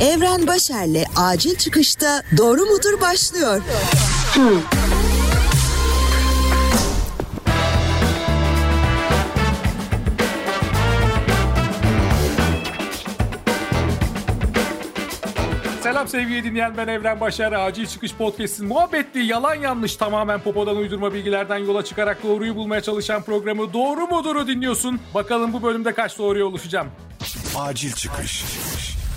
Evren Başer'le acil çıkışta doğru mudur başlıyor. Hmm. Selam sevgili dinleyen ben Evren Başar. Acil Çıkış Podcast'in muhabbetli yalan yanlış tamamen popodan uydurma bilgilerden yola çıkarak doğruyu bulmaya çalışan programı Doğru Mudur'u dinliyorsun. Bakalım bu bölümde kaç doğruya ulaşacağım. Acil Çıkış.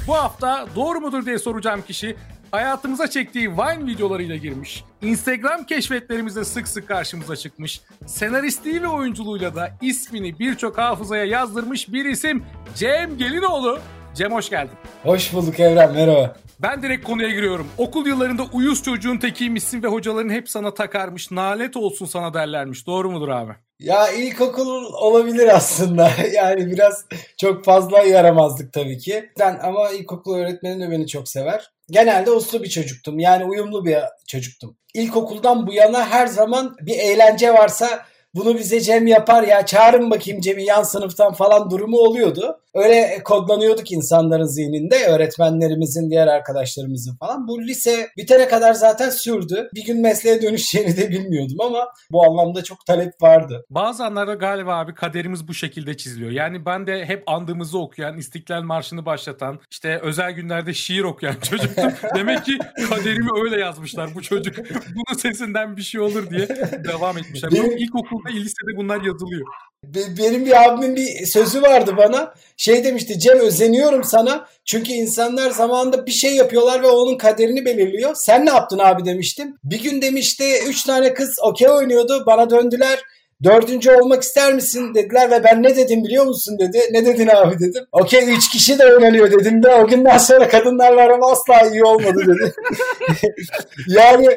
Bu hafta doğru mudur diye soracağım kişi hayatımıza çektiği Vine videolarıyla girmiş. Instagram keşfetlerimizde sık sık karşımıza çıkmış. Senaristliği ve oyunculuğuyla da ismini birçok hafızaya yazdırmış bir isim Cem Gelinoğlu. Cem hoş geldin. Hoş bulduk Evren merhaba. Ben direkt konuya giriyorum. Okul yıllarında uyuz çocuğun tekiymişsin ve hocaların hep sana takarmış. Nalet olsun sana derlermiş. Doğru mudur abi? Ya ilkokul olabilir aslında. Yani biraz çok fazla yaramazdık tabii ki. Ben ama ilkokul öğretmenim de beni çok sever. Genelde uslu bir çocuktum. Yani uyumlu bir çocuktum. İlkokuldan bu yana her zaman bir eğlence varsa bunu bize Cem yapar ya çağırın bakayım Cem'i yan sınıftan falan durumu oluyordu. Öyle kodlanıyorduk insanların zihninde öğretmenlerimizin diğer arkadaşlarımızın falan. Bu lise bitene kadar zaten sürdü. Bir gün mesleğe dönüşeceğini de bilmiyordum ama bu anlamda çok talep vardı. Bazı anlarda galiba abi kaderimiz bu şekilde çiziliyor. Yani ben de hep andığımızı okuyan, İstiklal Marşı'nı başlatan, işte özel günlerde şiir okuyan çocuktum. Demek ki kaderimi öyle yazmışlar bu çocuk. Bunun sesinden bir şey olur diye devam etmişler. Benim ilkokulda, lisede bunlar yazılıyor. Benim bir abimin bir sözü vardı bana. Şey demişti Cem özeniyorum sana. Çünkü insanlar zamanında bir şey yapıyorlar ve onun kaderini belirliyor. Sen ne yaptın abi demiştim. Bir gün demişti üç tane kız okey oynuyordu. Bana döndüler. Dördüncü olmak ister misin dediler ve ben ne dedim biliyor musun dedi. Ne dedin abi dedim. Okey üç kişi de oynanıyor dedim de o günden sonra kadınlarla aram asla iyi olmadı dedi. yani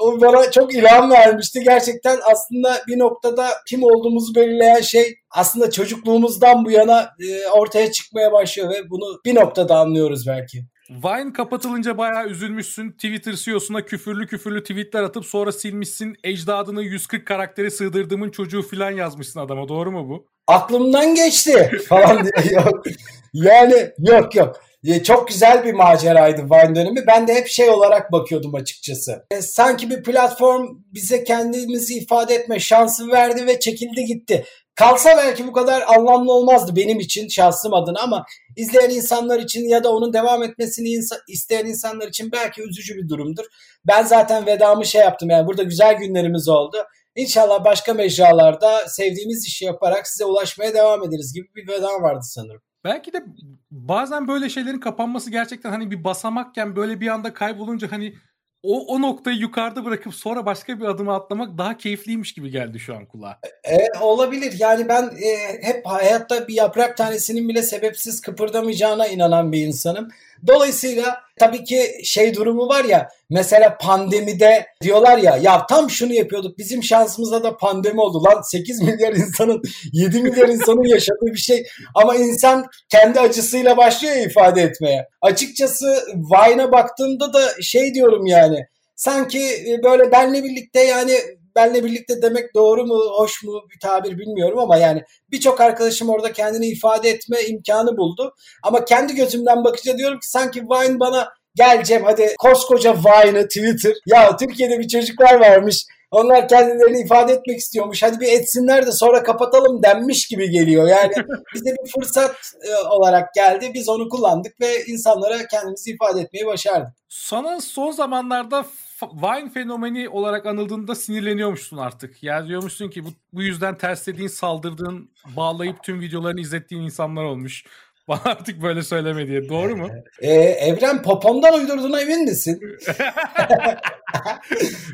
o bana çok ilham vermişti. Gerçekten aslında bir noktada kim olduğumuzu belirleyen şey aslında çocukluğumuzdan bu yana e, ortaya çıkmaya başlıyor ve bunu bir noktada anlıyoruz belki. Vine kapatılınca bayağı üzülmüşsün. Twitter CEO'suna küfürlü küfürlü tweetler atıp sonra silmişsin. Ecdadını 140 karakteri sığdırdığımın çocuğu falan yazmışsın adama. Doğru mu bu? Aklımdan geçti falan diye. yok. Yani yok yok. E, çok güzel bir maceraydı Vine dönemi. Ben de hep şey olarak bakıyordum açıkçası. E, sanki bir platform bize kendimizi ifade etme şansı verdi ve çekildi gitti. Kalsa belki bu kadar anlamlı olmazdı benim için şahsım adına ama izleyen insanlar için ya da onun devam etmesini insa- isteyen insanlar için belki üzücü bir durumdur. Ben zaten vedamı şey yaptım yani burada güzel günlerimiz oldu. İnşallah başka mecralarda sevdiğimiz işi yaparak size ulaşmaya devam ederiz gibi bir veda vardı sanırım. Belki de bazen böyle şeylerin kapanması gerçekten hani bir basamakken böyle bir anda kaybolunca hani o, o noktayı yukarıda bırakıp sonra başka bir adıma atlamak daha keyifliymiş gibi geldi şu an kulağa. E, olabilir. Yani ben e, hep hayatta bir yaprak tanesinin bile sebepsiz kıpırdamayacağına inanan bir insanım. Dolayısıyla tabii ki şey durumu var ya mesela pandemide diyorlar ya ya tam şunu yapıyorduk bizim şansımıza da pandemi oldu lan 8 milyar insanın 7 milyar insanın yaşadığı bir şey ama insan kendi acısıyla başlıyor ya ifade etmeye. Açıkçası Vine'a baktığımda da şey diyorum yani sanki böyle benle birlikte yani benle birlikte demek doğru mu, hoş mu bir tabir bilmiyorum ama yani birçok arkadaşım orada kendini ifade etme imkanı buldu. Ama kendi gözümden bakınca diyorum ki sanki Vine bana gel Cem hadi koskoca Vine'ı Twitter. Ya Türkiye'de bir çocuklar varmış. Onlar kendilerini ifade etmek istiyormuş. Hadi bir etsinler de sonra kapatalım denmiş gibi geliyor. Yani bize bir fırsat e, olarak geldi. Biz onu kullandık ve insanlara kendimizi ifade etmeyi başardık. Sana son zamanlarda Vine fenomeni olarak anıldığında sinirleniyormuşsun artık. Yani diyormuşsun ki bu, bu yüzden terslediğin, saldırdığın, bağlayıp tüm videolarını izlettiğin insanlar olmuş. Bana artık böyle söyleme diye. Doğru mu? Ee, Evren popondan uydurduğuna emin misin?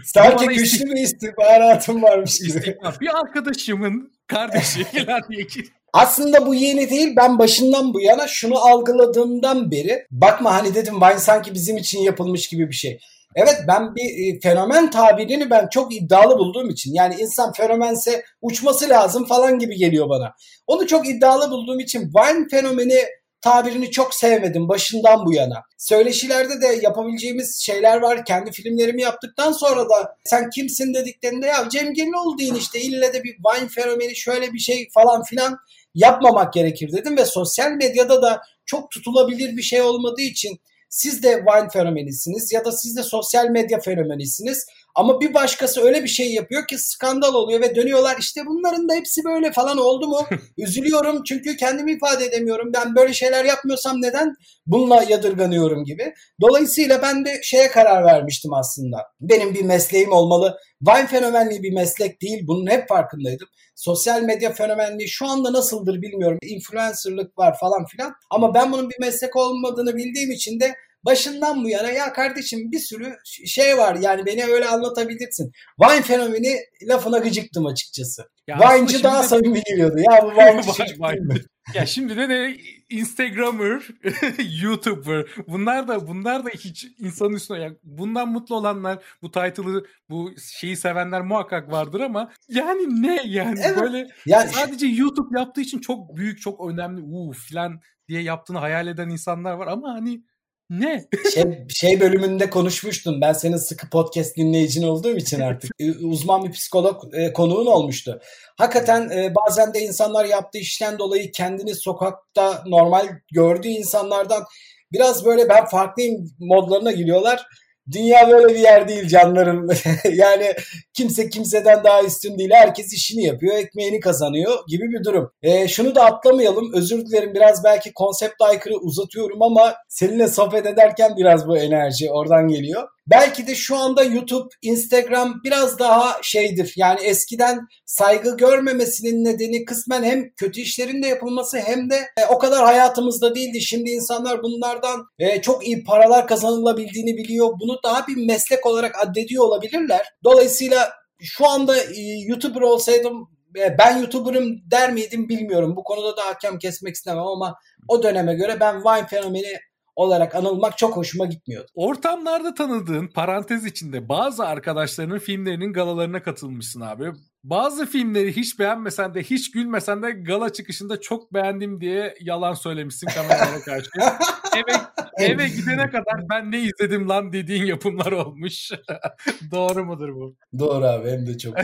Sanki güçlü istik... bir istihbaratım varmış gibi. İstihbar. Bir arkadaşımın kardeşi Aslında bu yeni değil. Ben başından bu yana şunu algıladığımdan beri bakma hani dedim Vine sanki bizim için yapılmış gibi bir şey. Evet ben bir e, fenomen tabirini ben çok iddialı bulduğum için yani insan fenomense uçması lazım falan gibi geliyor bana. Onu çok iddialı bulduğum için Vine fenomeni tabirini çok sevmedim başından bu yana. Söyleşilerde de yapabileceğimiz şeyler var. Kendi filmlerimi yaptıktan sonra da sen kimsin dediklerinde ya Cem Gelinoğlu deyin işte ille de bir Vine fenomeni şöyle bir şey falan filan yapmamak gerekir dedim ve sosyal medyada da çok tutulabilir bir şey olmadığı için siz de Vine fenomenisiniz ya da siz de sosyal medya fenomenisiniz. Ama bir başkası öyle bir şey yapıyor ki skandal oluyor ve dönüyorlar işte bunların da hepsi böyle falan oldu mu? Üzülüyorum çünkü kendimi ifade edemiyorum. Ben böyle şeyler yapmıyorsam neden bununla yadırganıyorum gibi. Dolayısıyla ben de şeye karar vermiştim aslında. Benim bir mesleğim olmalı. Vine fenomenliği bir meslek değil. Bunun hep farkındaydım. Sosyal medya fenomenliği şu anda nasıldır bilmiyorum. Influencerlık var falan filan. Ama ben bunun bir meslek olmadığını bildiğim için de başından bu yana ya kardeşim bir sürü şey var yani beni öyle anlatabilirsin. Vine fenomeni lafına gıcıktım açıkçası. Ya Vine'cı daha de... samimi geliyordu. Ya bu Vine'cı Ya şimdi de de Instagrammer, YouTuber bunlar da bunlar da hiç insanın üstüne yani bundan mutlu olanlar bu title'ı bu şeyi sevenler muhakkak vardır ama yani ne yani evet. böyle yani... sadece YouTube yaptığı için çok büyük çok önemli uuu filan diye yaptığını hayal eden insanlar var ama hani ne? Şey, şey bölümünde konuşmuştun. Ben senin sıkı podcast dinleyicin olduğum için artık uzman bir psikolog e, konuğun olmuştu. Hakikaten e, bazen de insanlar yaptığı işten dolayı kendini sokakta normal gördüğü insanlardan biraz böyle ben farklıyım modlarına giriyorlar Dünya böyle bir yer değil canlarım. yani kimse kimseden daha üstün değil. Herkes işini yapıyor, ekmeğini kazanıyor gibi bir durum. E, şunu da atlamayalım. Özür dilerim biraz belki konsept aykırı uzatıyorum ama seninle sohbet ederken biraz bu enerji oradan geliyor. Belki de şu anda YouTube, Instagram biraz daha şeydir. Yani eskiden saygı görmemesinin nedeni kısmen hem kötü işlerin de yapılması hem de e, o kadar hayatımızda değildi. Şimdi insanlar bunlardan e, çok iyi paralar kazanılabildiğini biliyor. Bunu daha bir meslek olarak addediyor olabilirler. Dolayısıyla şu anda e, YouTuber olsaydım e, ben YouTuber'ım der miydim bilmiyorum. Bu konuda da hakem kesmek istemem ama o döneme göre ben Vine fenomeni olarak anılmak çok hoşuma gitmiyordu. Ortamlarda tanıdığın parantez içinde bazı arkadaşlarının filmlerinin galalarına katılmışsın abi. Bazı filmleri hiç beğenmesen de hiç gülmesen de gala çıkışında çok beğendim diye yalan söylemişsin kameraya karşı. eve, eve gidene kadar ben ne izledim lan dediğin yapımlar olmuş. Doğru mudur bu? Doğru abi hem de çok.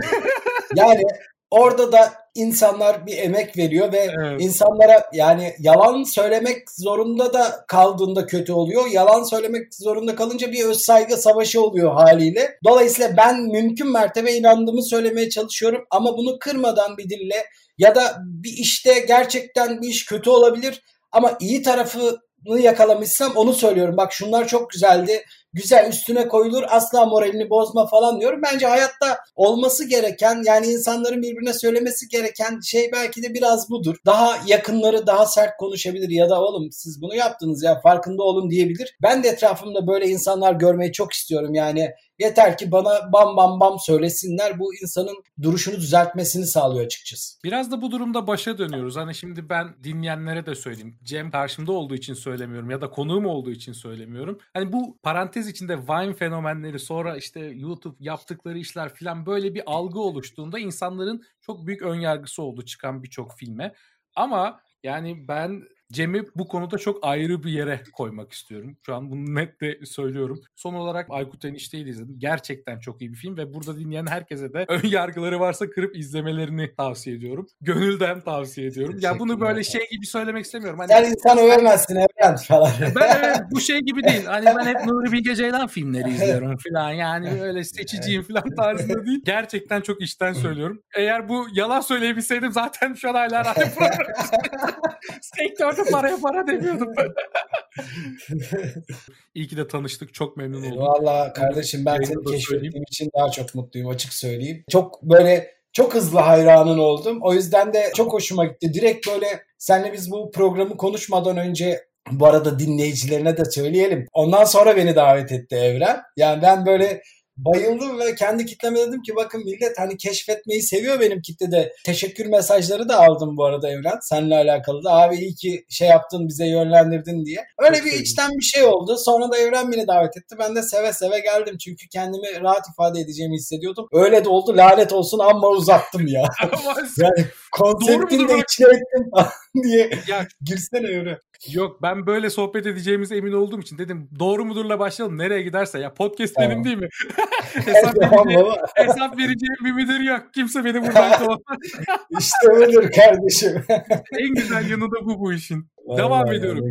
yani Orada da insanlar bir emek veriyor ve evet. insanlara yani yalan söylemek zorunda da kaldığında kötü oluyor. Yalan söylemek zorunda kalınca bir öz saygı savaşı oluyor haliyle. Dolayısıyla ben mümkün mertebe inandığımı söylemeye çalışıyorum ama bunu kırmadan bir dille ya da bir işte gerçekten bir iş kötü olabilir ama iyi tarafı yakalamışsam onu söylüyorum. Bak şunlar çok güzeldi güzel üstüne koyulur asla moralini bozma falan diyorum. Bence hayatta olması gereken yani insanların birbirine söylemesi gereken şey belki de biraz budur. Daha yakınları daha sert konuşabilir ya da oğlum siz bunu yaptınız ya farkında olun diyebilir. Ben de etrafımda böyle insanlar görmeyi çok istiyorum yani Yeter ki bana bam bam bam söylesinler. Bu insanın duruşunu düzeltmesini sağlıyor açıkçası. Biraz da bu durumda başa dönüyoruz. Hani şimdi ben dinleyenlere de söyleyeyim. Cem karşımda olduğu için söylemiyorum ya da konuğum olduğu için söylemiyorum. Hani bu parantez içinde Vine fenomenleri sonra işte YouTube yaptıkları işler falan böyle bir algı oluştuğunda insanların çok büyük önyargısı oldu çıkan birçok filme. Ama yani ben Cem'i bu konuda çok ayrı bir yere koymak istiyorum. Şu an bunu net de söylüyorum. Son olarak Aykut Enişte'yi izledim. Gerçekten çok iyi bir film ve burada dinleyen herkese de ön yargıları varsa kırıp izlemelerini tavsiye ediyorum. Gönülden tavsiye ediyorum. Ya bunu böyle şey gibi söylemek istemiyorum. Hani, Sen insan övemezsin Evren falan. Ben evet, bu şey gibi değil. Hani ben hep Nuri Bilge Ceylan filmleri izliyorum falan. Yani öyle seçiciyim falan tarzında değil. Gerçekten çok içten söylüyorum. Eğer bu yalan söyleyebilseydim zaten şu an hala radyo programı sektörde Sakın paraya para demiyordum ben. İyi ki de tanıştık. Çok memnun oldum. Valla kardeşim ben seni keşfettiğim için daha çok mutluyum açık söyleyeyim. Çok böyle çok hızlı hayranın oldum. O yüzden de çok hoşuma gitti. Direkt böyle senle biz bu programı konuşmadan önce bu arada dinleyicilerine de söyleyelim. Ondan sonra beni davet etti Evren. Yani ben böyle bayıldım ve kendi kitleme dedim ki bakın millet hani keşfetmeyi seviyor benim kitlede. Teşekkür mesajları da aldım bu arada Evren. Seninle alakalı da abi iyi ki şey yaptın bize yönlendirdin diye. Öyle Çok bir sevdim. içten bir şey oldu. Sonra da Evren beni davet etti. Ben de seve seve geldim çünkü kendimi rahat ifade edeceğimi hissediyordum. Öyle de oldu lanet olsun amma uzattım ya. yani konseptin de içine ettim diye ya, girsene Evren. Yok ben böyle sohbet edeceğimize emin olduğum için dedim doğru mudurla başlayalım nereye giderse ya podcast tamam. benim değil mi? hesap, vereceğim, hesap vereceğim bir müdür yok. Kimse beni buradan kovamaz. İşte budur kardeşim. en güzel yanı da bu bu işin. Devam Vallahi ediyorum.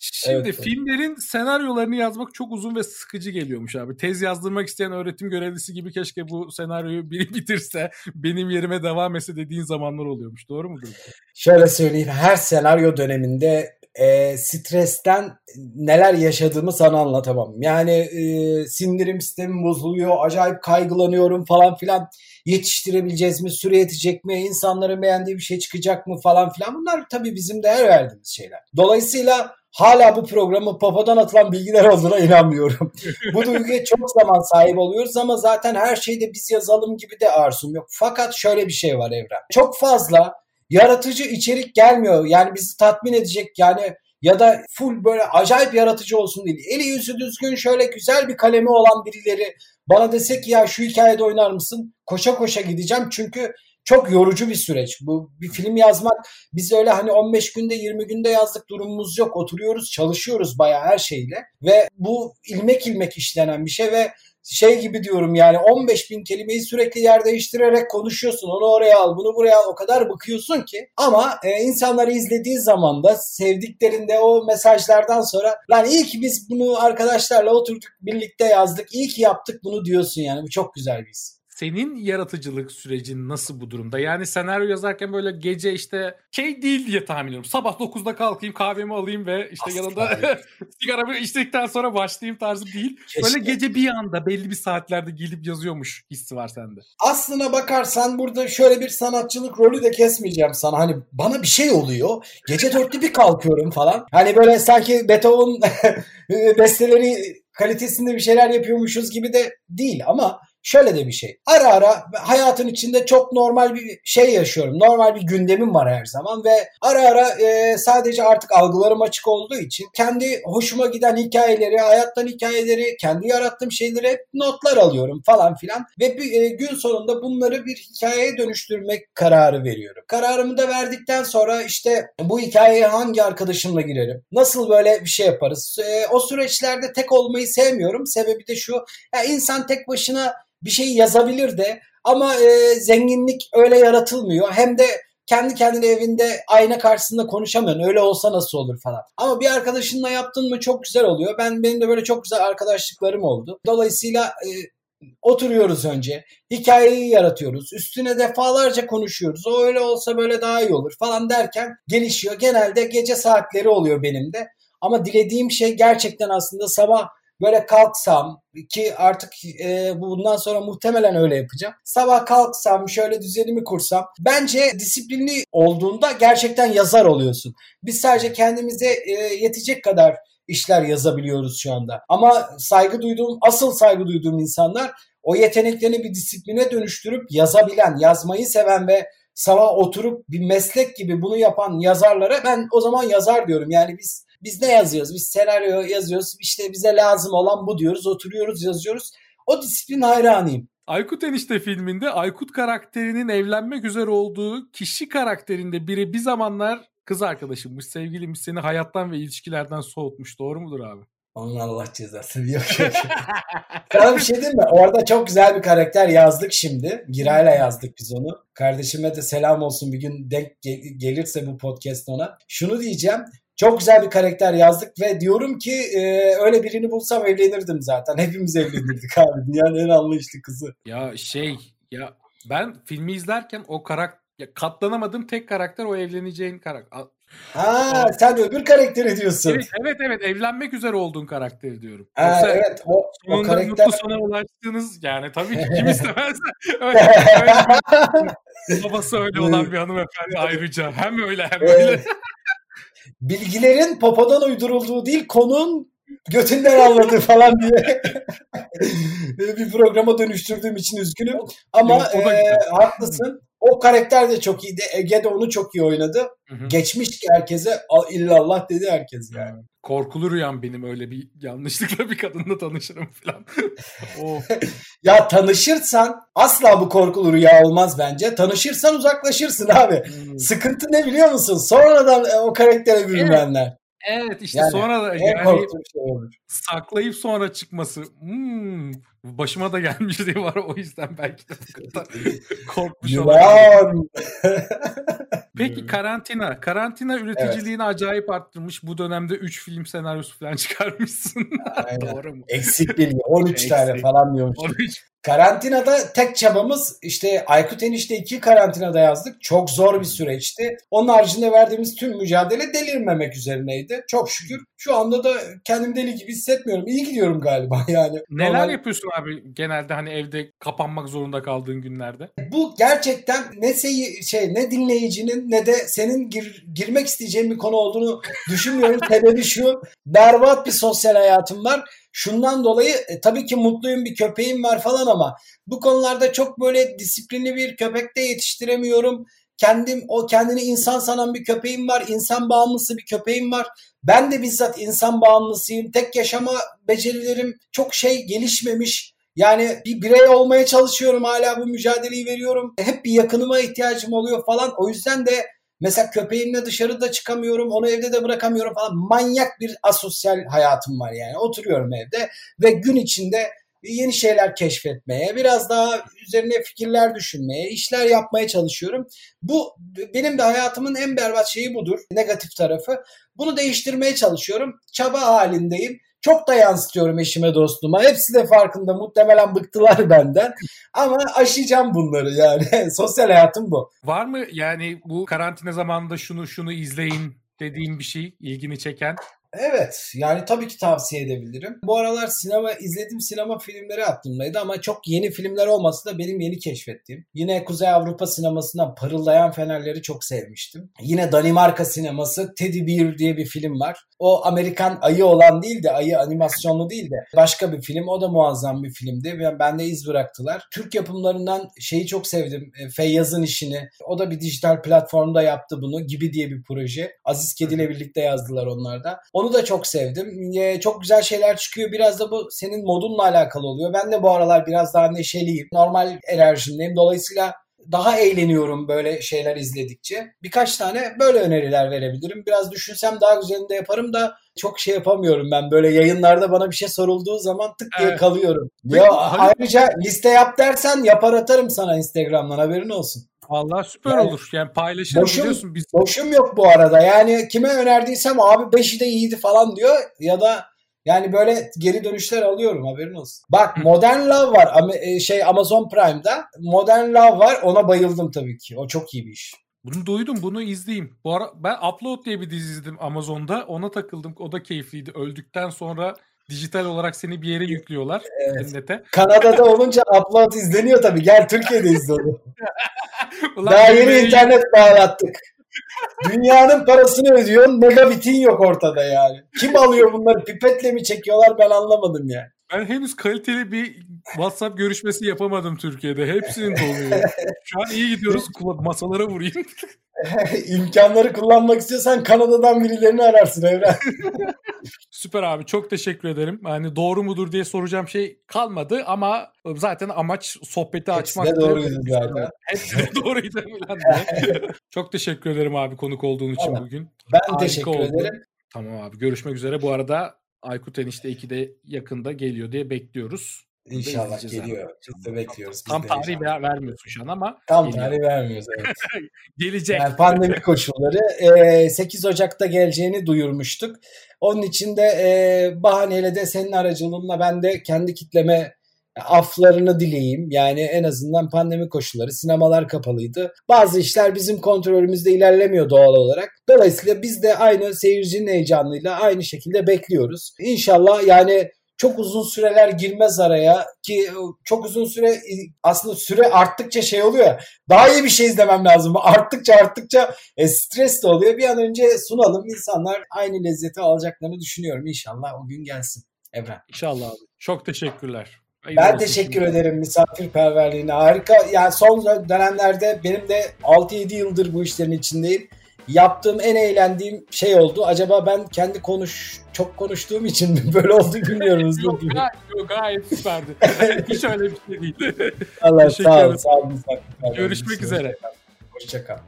Şimdi evet, filmlerin evet. senaryolarını yazmak çok uzun ve sıkıcı geliyormuş abi. Tez yazdırmak isteyen öğretim görevlisi gibi keşke bu senaryoyu biri bitirse benim yerime devam etse dediğin zamanlar oluyormuş. Doğru mudur? Şöyle söyleyeyim. Her senaryo döneminde e, stresten neler yaşadığımı sana anlatamam. Yani e, sindirim sistemim bozuluyor, acayip kaygılanıyorum falan filan. Yetiştirebileceğiz mi, süre yetecek mi, insanların beğendiği bir şey çıkacak mı falan filan. Bunlar tabii bizim değer verdiğimiz şeyler. Dolayısıyla hala bu programı Papa'dan atılan bilgiler olduğuna inanmıyorum. bu duyguya çok zaman sahip oluyoruz ama zaten her şeyde biz yazalım gibi de arzum yok. Fakat şöyle bir şey var Evren. Çok fazla yaratıcı içerik gelmiyor. Yani bizi tatmin edecek yani ya da full böyle acayip yaratıcı olsun değil. Eli yüzü düzgün şöyle güzel bir kalemi olan birileri bana desek ki ya şu hikayede oynar mısın? Koşa koşa gideceğim çünkü çok yorucu bir süreç. Bu bir film yazmak biz öyle hani 15 günde 20 günde yazdık durumumuz yok. Oturuyoruz, çalışıyoruz bayağı her şeyle ve bu ilmek ilmek işlenen bir şey ve şey gibi diyorum yani 15 bin kelimeyi sürekli yer değiştirerek konuşuyorsun. Onu oraya al, bunu buraya al. O kadar bıkıyorsun ki. Ama e, insanları izlediği zaman da sevdiklerinde o mesajlardan sonra lan iyi ki biz bunu arkadaşlarla oturduk birlikte yazdık. İyi ki yaptık bunu diyorsun yani. Bu çok güzel bir his senin yaratıcılık sürecin nasıl bu durumda? Yani senaryo yazarken böyle gece işte şey değil diye tahmin ediyorum. Sabah 9'da kalkayım kahvemi alayım ve işte Asla yanında sigaramı içtikten sonra başlayayım tarzı değil. Keşke. Böyle gece bir anda belli bir saatlerde gelip yazıyormuş hissi var sende. Aslına bakarsan burada şöyle bir sanatçılık rolü de kesmeyeceğim sana. Hani bana bir şey oluyor. Gece dörtte bir kalkıyorum falan. Hani böyle sanki Beethoven besteleri kalitesinde bir şeyler yapıyormuşuz gibi de değil ama şöyle de bir şey. Ara ara hayatın içinde çok normal bir şey yaşıyorum. Normal bir gündemim var her zaman ve ara ara e, sadece artık algılarım açık olduğu için kendi hoşuma giden hikayeleri, hayattan hikayeleri, kendi yarattığım şeyleri hep notlar alıyorum falan filan ve bir, e, gün sonunda bunları bir hikayeye dönüştürmek kararı veriyorum. Kararımı da verdikten sonra işte bu hikayeye hangi arkadaşımla girerim? Nasıl böyle bir şey yaparız? E, o süreçlerde tek olmayı sevmiyorum. Sebebi de şu. Ya insan tek başına bir şey yazabilir de ama e, zenginlik öyle yaratılmıyor. Hem de kendi kendine evinde ayna karşısında konuşamıyorsun. Öyle olsa nasıl olur falan. Ama bir arkadaşınla yaptın mı çok güzel oluyor. Ben benim de böyle çok güzel arkadaşlıklarım oldu. Dolayısıyla e, oturuyoruz önce. Hikayeyi yaratıyoruz. Üstüne defalarca konuşuyoruz. O öyle olsa böyle daha iyi olur falan derken gelişiyor. Genelde gece saatleri oluyor benim de. Ama dilediğim şey gerçekten aslında sabah böyle kalksam ki artık e, bundan sonra muhtemelen öyle yapacağım. Sabah kalksam şöyle düzenimi kursam bence disiplinli olduğunda gerçekten yazar oluyorsun. Biz sadece kendimize e, yetecek kadar işler yazabiliyoruz şu anda. Ama saygı duyduğum, asıl saygı duyduğum insanlar o yeteneklerini bir disipline dönüştürüp yazabilen, yazmayı seven ve sabah oturup bir meslek gibi bunu yapan yazarlara ben o zaman yazar diyorum. Yani biz biz ne yazıyoruz? Biz senaryo yazıyoruz. İşte bize lazım olan bu diyoruz. Oturuyoruz yazıyoruz. O disiplin hayranıyım. Aykut Enişte filminde Aykut karakterinin evlenmek üzere olduğu kişi karakterinde biri bir zamanlar kız arkadaşımmış, sevgiliymiş, seni hayattan ve ilişkilerden soğutmuş. Doğru mudur abi? Onun Allah cezası. Yok yok. Sana bir şey diyeyim mi? Orada çok güzel bir karakter yazdık şimdi. Giray'la yazdık biz onu. Kardeşime de selam olsun bir gün denk gelirse bu podcast ona. Şunu diyeceğim. Çok güzel bir karakter yazdık ve diyorum ki e, öyle birini bulsam evlenirdim zaten. Hepimiz evlenirdik abi. Dünyanın en anlayışlı kızı. Ya şey ya ben filmi izlerken o karakter ya katlanamadığım tek karakter o evleneceğin karakter. Ha sen öbür karakteri diyorsun. Evet evet evet evlenmek üzere olduğun karakteri diyorum. Ha, Yoksa evet o, o karakter. mutlu sona ulaştığınız yani tabii ki kim istemez. öyle, öyle babası öyle olan bir hanımefendi ayrıca. Hem öyle hem öyle bilgilerin popodan uydurulduğu değil konun götünden anladığı falan diye bir programa dönüştürdüğüm için üzgünüm. Ama Yok, e, haklısın. O karakter de çok iyiydi. Ege de onu çok iyi oynadı. Hı hı. Geçmiş herkese illallah dedi herkes yani. Korkulu rüyam benim öyle bir yanlışlıkla bir kadınla tanışırım falan. oh. ya tanışırsan asla bu korkulu rüya olmaz bence. Tanışırsan uzaklaşırsın abi. Hmm. Sıkıntı ne biliyor musun? Sonradan e, o karaktere bürünenler. Evet. Evet işte Yani sonra da yani şey olur. saklayıp sonra çıkması. Hmm, başıma da gelmişliği var o yüzden belki de korkmuş olabilirim. Peki karantina. Karantina üreticiliğini acayip arttırmış. Bu dönemde 3 film senaryosu falan çıkarmışsın. Aynen. Doğru mu? Eksik bilgi. 13 tane Eksik. falan diyormuş. Onu hiç Karantinada tek çabamız işte Aykut Enişte 2 karantinada yazdık. Çok zor bir süreçti. Onun haricinde verdiğimiz tüm mücadele delirmemek üzerineydi. Çok şükür. Şu anda da kendim deli gibi hissetmiyorum. İyi gidiyorum galiba yani. Neler Normal- yapıyorsun abi genelde hani evde kapanmak zorunda kaldığın günlerde? Bu gerçekten ne seyi, şey ne dinleyicinin ne de senin gir- girmek isteyeceğin bir konu olduğunu düşünmüyorum. Sebebi şu berbat bir sosyal hayatım var. Şundan dolayı e, tabii ki mutluyum bir köpeğim var falan ama bu konularda çok böyle disiplinli bir köpek de yetiştiremiyorum. Kendim o kendini insan sanan bir köpeğim var. insan bağımlısı bir köpeğim var. Ben de bizzat insan bağımlısıyım. Tek yaşama becerilerim çok şey gelişmemiş. Yani bir birey olmaya çalışıyorum hala bu mücadeleyi veriyorum. Hep bir yakınıma ihtiyacım oluyor falan. O yüzden de mesela köpeğimle dışarıda çıkamıyorum. Onu evde de bırakamıyorum falan. Manyak bir asosyal hayatım var yani. Oturuyorum evde ve gün içinde yeni şeyler keşfetmeye, biraz daha üzerine fikirler düşünmeye, işler yapmaya çalışıyorum. Bu benim de hayatımın en berbat şeyi budur. Negatif tarafı. Bunu değiştirmeye çalışıyorum. Çaba halindeyim. Çok da yansıtıyorum eşime dostuma. Hepsi de farkında. Muhtemelen bıktılar benden. Ama aşacağım bunları yani. Sosyal hayatım bu. Var mı yani bu karantina zamanında şunu şunu izleyin dediğin bir şey ilgini çeken? Evet yani tabii ki tavsiye edebilirim. Bu aralar sinema izledim sinema filmleri aklımdaydı ama çok yeni filmler olmasa da benim yeni keşfettiğim. Yine Kuzey Avrupa sinemasından Parıldayan Fenerleri çok sevmiştim. Yine Danimarka sineması Teddy Bear diye bir film var. O Amerikan ayı olan değil de ayı animasyonlu değil de başka bir film. O da muazzam bir filmdi. ve Bende iz bıraktılar. Türk yapımlarından şeyi çok sevdim. E, Feyyaz'ın işini. O da bir dijital platformda yaptı bunu. Gibi diye bir proje. Aziz Kedi ile birlikte yazdılar onlar da. Onu da çok sevdim. E, Çok güzel şeyler çıkıyor. Biraz da bu senin modunla alakalı oluyor. Ben de bu aralar biraz daha neşeliyim. Normal enerjimdeyim. Dolayısıyla daha eğleniyorum böyle şeyler izledikçe. Birkaç tane böyle öneriler verebilirim. Biraz düşünsem daha güzelini de yaparım da çok şey yapamıyorum ben. Böyle yayınlarda bana bir şey sorulduğu zaman tık diye Evet. kalıyorum. Ya ayrıca liste yap dersen yapar atarım sana Instagram'dan haberin olsun. Vallahi süper Yani olur. Yani paylaşırım boşum- biz. Boşum yok bu arada. Yani kime önerdiysem abi 5'i de iyiydi falan diyor ya da yani böyle geri dönüşler alıyorum haberin olsun. Bak Modern Love var e, şey Amazon Prime'da. Modern Love var ona bayıldım tabii ki. O çok iyi bir iş. Bunu duydum bunu izleyeyim. Bu ara ben Upload diye bir dizi izledim Amazon'da. Ona takıldım. O da keyifliydi. Öldükten sonra dijital olarak seni bir yere yüklüyorlar. Evet. Cennete. Kanada'da olunca upload izleniyor tabii. Gel Türkiye'de izle onu. Ulan Daha yeni yayın- internet bağlattık. Dünyanın parasını ödüyorsun. Megabitin yok ortada yani. Kim alıyor bunları? Pipetle mi çekiyorlar ben anlamadım yani. Ben henüz kaliteli bir WhatsApp görüşmesi yapamadım Türkiye'de. Hepsinin doluyor. Şu an iyi gidiyoruz. Masalara vurayım. İmkanları kullanmak istiyorsan Kanada'dan birilerini ararsın Evren. Süper abi çok teşekkür ederim. Yani doğru mudur diye soracağım şey kalmadı ama zaten amaç sohbeti Hepsi de açmak. doğruydu zaten. Hepsi de doğruydu çok teşekkür ederim abi konuk olduğun için Tamam. bugün. Ben Harika teşekkür oldu. ederim. Tamam abi görüşmek üzere. Bu arada Aykut Enişte 2'de yakında geliyor diye bekliyoruz. Da İnşallah geliyor. Biz de bekliyoruz. Biz Tam de tarih ver- vermiyorsun şu an ama Tam geliyor. tarih vermiyoruz evet. gelecek. Yani pandemi koşulları e, 8 Ocak'ta geleceğini duyurmuştuk. Onun için de bahaneyle de senin aracılığınla ben de kendi kitleme aflarını dileyeyim. Yani en azından pandemi koşulları sinemalar kapalıydı. Bazı işler bizim kontrolümüzde ilerlemiyor doğal olarak. Dolayısıyla biz de aynı seyircinin heyecanıyla aynı şekilde bekliyoruz. İnşallah yani çok uzun süreler girmez araya ki çok uzun süre aslında süre arttıkça şey oluyor daha iyi bir şey izlemem lazım. Arttıkça arttıkça e, stres de oluyor. Bir an önce sunalım. İnsanlar aynı lezzeti alacaklarını düşünüyorum. İnşallah o gün gelsin. Evren. İnşallah abi. Çok teşekkürler. Hayırlı Ben teşekkür şimdi. ederim misafirperverliğine. Harika. Yani son dönemlerde benim de 6-7 yıldır bu işlerin içindeyim. Yaptığım en eğlendiğim şey oldu. Acaba ben kendi konuş çok konuştuğum için mi böyle oldu bilmiyorum. Yok, gayet, yok, gayet süperdi. Hiç öyle bir şey değil. Allah sağ olun. Sağ olun Görüşmek üzere. Hoşçakal.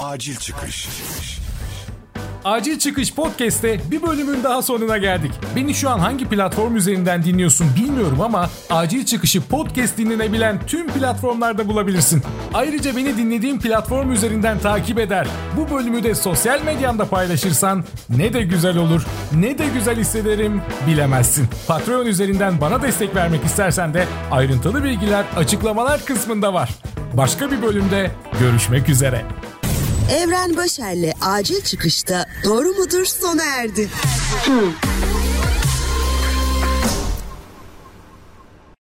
Acil çıkış. Acil Çıkış Podcast'te bir bölümün daha sonuna geldik. Beni şu an hangi platform üzerinden dinliyorsun bilmiyorum ama Acil Çıkış'ı podcast dinlenebilen tüm platformlarda bulabilirsin. Ayrıca beni dinlediğin platform üzerinden takip eder. Bu bölümü de sosyal medyanda paylaşırsan ne de güzel olur, ne de güzel hissederim bilemezsin. Patreon üzerinden bana destek vermek istersen de ayrıntılı bilgiler açıklamalar kısmında var. Başka bir bölümde görüşmek üzere. Evren Başer'le acil çıkışta doğru mudur sona erdi. Hmm.